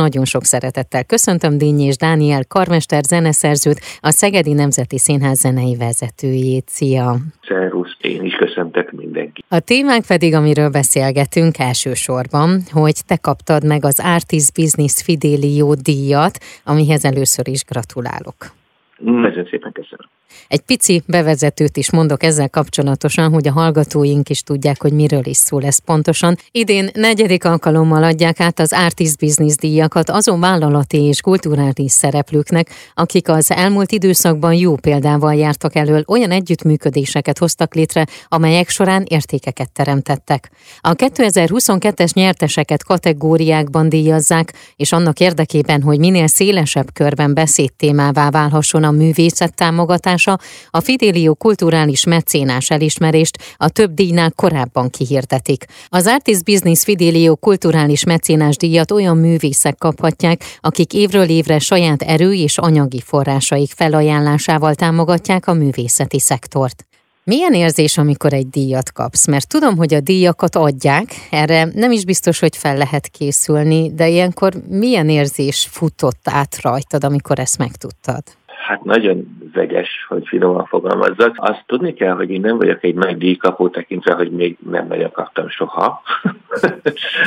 nagyon sok szeretettel köszöntöm Dinnyés Dániel, karmester zeneszerzőt, a Szegedi Nemzeti Színház zenei vezetőjét. Szia! Szervusz, én is köszöntök mindenkit. A témánk pedig, amiről beszélgetünk elsősorban, hogy te kaptad meg az Artist Business Fidelio díjat, amihez először is gratulálok. Nagyon szépen köszönöm. Egy pici bevezetőt is mondok ezzel kapcsolatosan, hogy a hallgatóink is tudják, hogy miről is szól ez pontosan. Idén negyedik alkalommal adják át az Artist Business díjakat azon vállalati és kulturális szereplőknek, akik az elmúlt időszakban jó példával jártak elől, olyan együttműködéseket hoztak létre, amelyek során értékeket teremtettek. A 2022-es nyerteseket kategóriákban díjazzák, és annak érdekében, hogy minél szélesebb körben beszédtémává válhasson a művészet támogatás, kiadása a Fidelio kulturális mecénás elismerést a több díjnál korábban kihirdetik. Az Artist Business Fidelio kulturális mecénás díjat olyan művészek kaphatják, akik évről évre saját erő és anyagi forrásaik felajánlásával támogatják a művészeti szektort. Milyen érzés, amikor egy díjat kapsz? Mert tudom, hogy a díjakat adják, erre nem is biztos, hogy fel lehet készülni, de ilyenkor milyen érzés futott át rajtad, amikor ezt megtudtad? Hát nagyon vegyes, hogy finoman fogalmazzak. Azt tudni kell, hogy én nem vagyok egy nagy díjkapó tekintve, hogy még nem nagyon kaptam soha.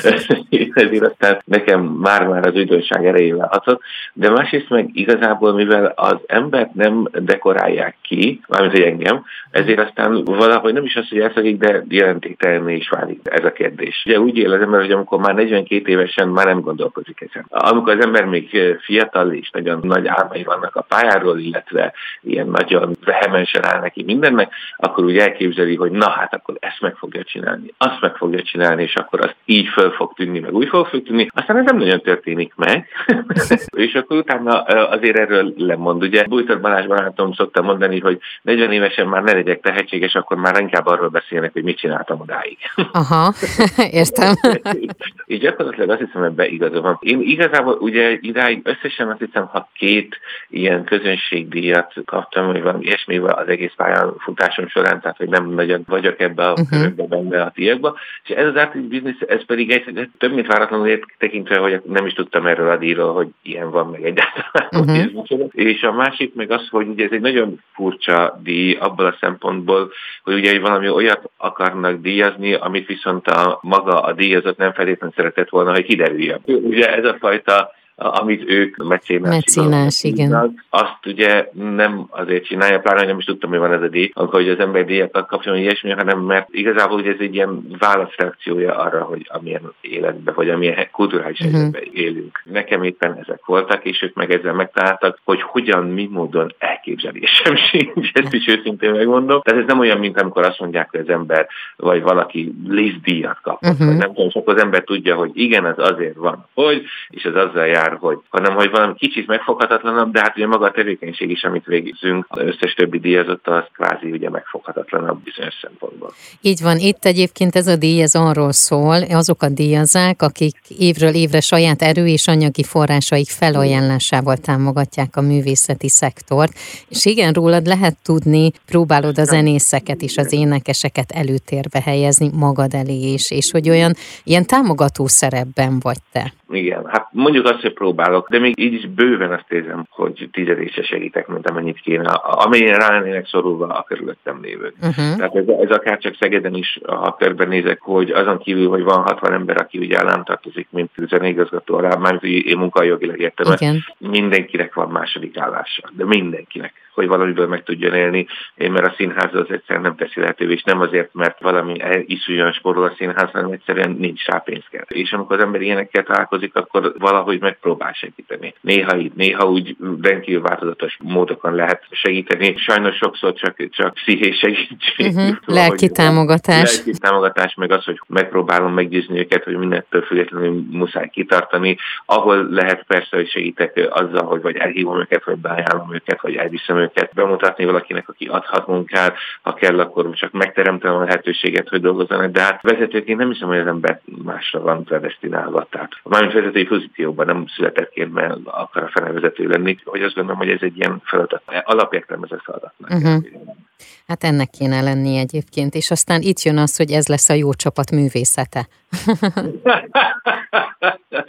Ezért aztán nekem már-már az üdvösság erejével hatott. De másrészt meg igazából, mivel az embert nem dekorálják ki, mármint hogy engem, ezért aztán valahogy nem is az, hogy elszakik, de jelentéktelenné is válik ez a kérdés. Ugye úgy él az ember, hogy amikor már 42 évesen már nem gondolkozik ezen. Amikor az ember még fiatal és nagyon nagy álmai vannak a pályáról, illetve ilyen nagyon vehemensen áll neki mindennek, akkor úgy elképzeli, hogy na hát akkor ezt meg fogja csinálni, azt meg fogja csinálni, és akkor azt így föl fog tűnni, meg úgy fog tűnni. Aztán ez nem nagyon történik meg. és akkor utána azért erről lemond. Ugye Bújtad Balázs barátom szokta mondani, hogy 40 évesen már ne legyek tehetséges, akkor már inkább arról beszélnek, hogy mit csináltam odáig. Aha, értem. így gyakorlatilag azt hiszem, ebben igaza van. Én igazából ugye idáig összesen azt hiszem, ha két ilyen közönségdíjat kaptam, hogy valami ilyesmi az egész pályán futásom során, tehát hogy nem nagyon vagyok ebbe a uh-huh. körökbe benne a tiékba. És ez az artist business, ez pedig egy, több mint váratlanul tekintve, hogy nem is tudtam erről a díjról, hogy ilyen van meg egyáltalán. Uh-huh. És a másik meg az, hogy ugye ez egy nagyon furcsa díj abból a szempontból, hogy ugye valami olyat akarnak díjazni, amit viszont a maga a díjazott nem feltétlenül szeretett volna, hogy kiderüljön. Ugye ez a fajta amit ők mecénás, mecénás igen. azt ugye nem azért csinálja, pláne nem is tudtam, hogy van ez a díj, amikor hogy az ember díjakat kapjon, ilyesmi, hanem mert igazából ugye ez egy ilyen válaszreakciója arra, hogy amilyen életben, vagy amilyen kulturális uh-huh. helyzetben élünk. Nekem éppen ezek voltak, és ők meg ezzel megtaláltak, hogy hogyan, mi módon elképzelésem sincs, ezt is őszintén megmondom. Tehát ez nem olyan, mint amikor azt mondják, hogy az ember, vagy valaki díjat kap, uh-huh. vagy nem tudom, csak az ember tudja, hogy igen, ez azért van, hogy, és ez azzal jár, akár hogy, hanem hogy valami kicsit megfoghatatlanabb, de hát ugye maga a tevékenység is, amit végzünk, az összes többi díjazott, az kvázi ugye megfoghatatlanabb bizonyos szempontból. Így van, itt egyébként ez a díj, ez arról szól, azokat díjazzák, akik évről évre saját erő és anyagi forrásaik felajánlásával támogatják a művészeti szektort. És igen, rólad lehet tudni, próbálod a zenészeket és az énekeseket előtérbe helyezni magad elé is, és hogy olyan ilyen támogató szerepben vagy te. Igen, hát mondjuk azt, hogy próbálok, de még így is bőven azt érzem, hogy tizedésre segítek, mint amennyit kéne, amennyire rá lennének szorulva a körülöttem lévők. Uh-huh. Tehát ez, ez akár csak Szegeden is, ha körben nézek, hogy azon kívül, hogy van 60 ember, aki ugye ellen tartozik, mint zeneigazgató alá, mármint én munkajogileg értem, mindenkinek van második állása, de mindenkinek hogy valamiből meg tudjon élni, mert a színház az egyszerűen nem teszi lehetővé, és nem azért, mert valami iszújan sporol a színház, hanem egyszerűen nincs rá pénzkel. És amikor az ember ilyenekkel találkozik, akkor valahogy megpróbál segíteni. Néha így, néha úgy rendkívül változatos módokon lehet segíteni. Sajnos sokszor csak, csak pszichés segítség. Uh-huh. Lelki támogatás. Lelki támogatás, meg az, hogy megpróbálom meggyőzni őket, hogy mindentől függetlenül muszáj kitartani. Ahol lehet persze, hogy segítek azzal, hogy vagy elhívom őket, vagy beajánlom őket, vagy elviszem őket bemutatni valakinek, aki adhat munkát, ha kell, akkor csak megteremtem a lehetőséget, hogy dolgozzanak, de hát vezetőként nem hiszem, hogy az ember másra van predestinálva. Tehát mármint vezetői pozícióban nem született ki, mert akar a felevezető lenni, hogy azt gondolom, hogy ez egy ilyen feladat, alapértelmezett feladatnak. Uh-huh. Hát ennek kéne lenni egyébként, és aztán itt jön az, hogy ez lesz a jó csapat művészete.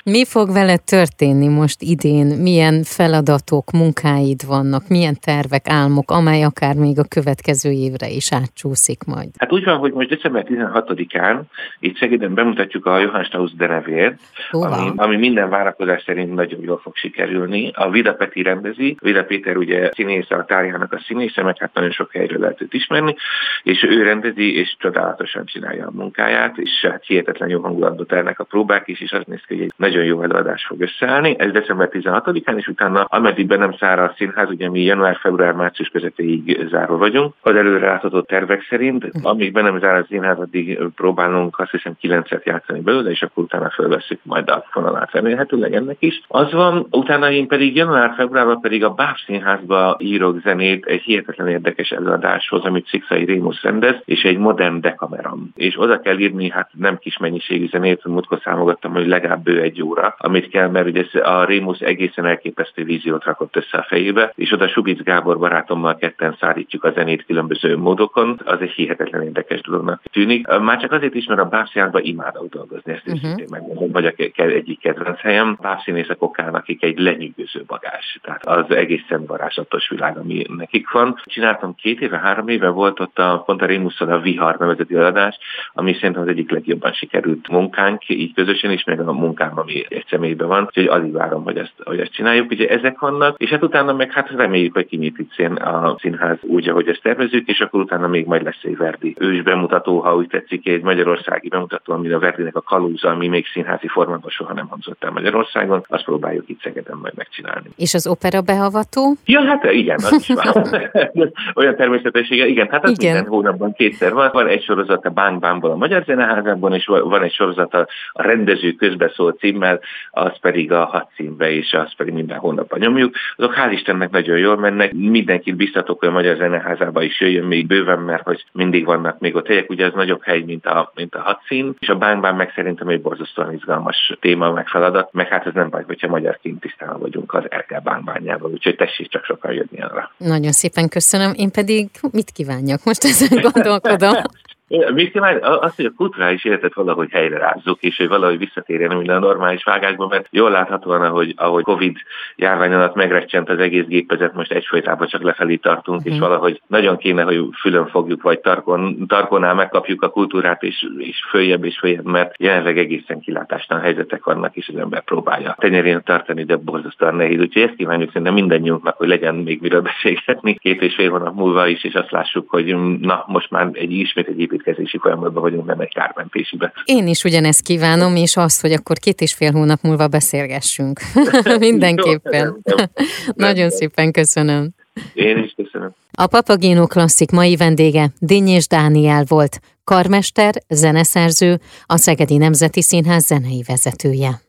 Mi fog vele történni most idén? Milyen feladatok, munkáid vannak? Milyen tervek, álmok, amely akár még a következő évre is átcsúszik majd? Hát úgy van, hogy most december 16-án itt Szegeden bemutatjuk a Johann Strauss denevért, ami, ami minden várakozás szerint nagyon jól fog sikerülni. A Vida Peti rendezi, Vida Péter ugye színész, a tárjának a színésze, meg hát nagyon sok helyről lehet őt ismerni, és ő rendezi, és csodálatosan csinálja a munkáját, és hát hihetetlen jó hangulatba ternek a próbák is, és az néz ki, hogy egy nagyon jó előadás fog összeállni. Ez december 16-án, és utána, ameddig be nem száll a színház, ugye mi január, február, március közepéig zárva vagyunk, az előre látható tervek szerint, amíg be nem zár színház, addig próbálunk azt hiszem kilencet játszani belőle, és akkor utána felveszünk majd a fonalát remélhetőleg ennek is. Az van, utána én pedig január, februárban pedig a Báb Színházba írok zenét egy hihetetlen érdekes előadáshoz, amit Szikszai Rémus rendez, és egy modern dekameram. És oda kell írni, hát nem kis mennyiségű zenét, múltkor számogattam, hogy legalább bő egy óra, amit kell, mert ugye a Rémus egészen elképesztő víziót rakott össze a fejébe, és oda Subic Gábor barátommal ketten szállítjuk a zenét különböző módokon, az egy hihetetlen érdekes dolognak tűnik. Már csak azért is, mert a bábszínházban imádok dolgozni, ezt uh-huh. is megmondom, vagy a egyik kedvenc helyem. Bábszínészek okán, akik egy lenyűgöző bagás. Tehát az egészen varázslatos világ, ami nekik van. Csináltam két éve, három éve volt ott a, pont a Rémuszon a Vihar nevezeti adás, ami szerintem az egyik legjobban sikerült munkánk, így közösen is, meg a munkám, ami egy személyben van, úgyhogy alig várom, hogy ezt, hogy ezt csináljuk. Ugye ezek vannak, és hát utána meg hát reméljük, hogy kinyit itt a színház úgy, ahogy ezt tervezünk, és akkor utána még majd lesz egy Verdi ős bemutató, ha úgy tetszik, egy magyarországi bemutató, ami a Verdinek a kalúza, ami még színházi formában soha nem hangzott el Magyarországon, azt próbáljuk itt Szegeden majd megcsinálni. És az opera behavató? Ja, hát igen, az is van. Olyan természetessége, igen, hát az igen. minden hónapban kétszer van. Van egy sorozat a Bánk Bánkból a Magyar Zeneházában, és van egy sorozat a, a rendező közbeszól címmel, az pedig a hat címbe, és az pedig minden hónapban nyomjuk. Azok hál' Istennek nagyon jól mennek. Mindenkit biztatok, hogy a Magyar Zeneházába is jöjjön még bőven, mert hogy mindig vannak még ott helyek. Ugye ez nagyobb hely, mint a, mint a hat cím, és a Bánkbán meg szerintem egy borzasztóan izgalmas téma, meg feladat, meg hát ez nem baj, hogyha magyarként tisztán vagyunk az Erkel bánkbányával, úgyhogy tessék csak sokan jönni arra. Nagyon szépen köszönöm. Én pedig mit kívánjak? Most ezen gondolkodom. Mit kíván? Azt, hogy a kulturális életet valahogy helyre rázzuk, és hogy valahogy visszatérjen minden a normális vágásba, mert jól láthatóan, ahogy, ahogy Covid járvány alatt megrecsent az egész gépezet, most egyfolytában csak lefelé tartunk, uh-huh. és mhm. valahogy nagyon kéne, hogy fülön fogjuk, vagy tarkon, tarkonál megkapjuk a kultúrát, és, és följebb és följebb, mert jelenleg egészen kilátástalan helyzetek vannak, és az ember próbálja tenyerén tartani, de borzasztóan nehéz. Úgyhogy ezt kívánjuk szerintem mindannyiunknak, hogy legyen még miről beszélgetni két és fél hónap múlva is, és azt lássuk, hogy na, most már egy ismét egy építkezési folyamatban vagyunk, nem egy kármentésibe. Én is ugyanezt kívánom, és azt, hogy akkor két és fél hónap múlva beszélgessünk. Mindenképpen. Nagyon szépen köszönöm. Én is köszönöm. A Papagino Klasszik mai vendége Dinnyés Dániel volt, karmester, zeneszerző, a Szegedi Nemzeti Színház zenei vezetője.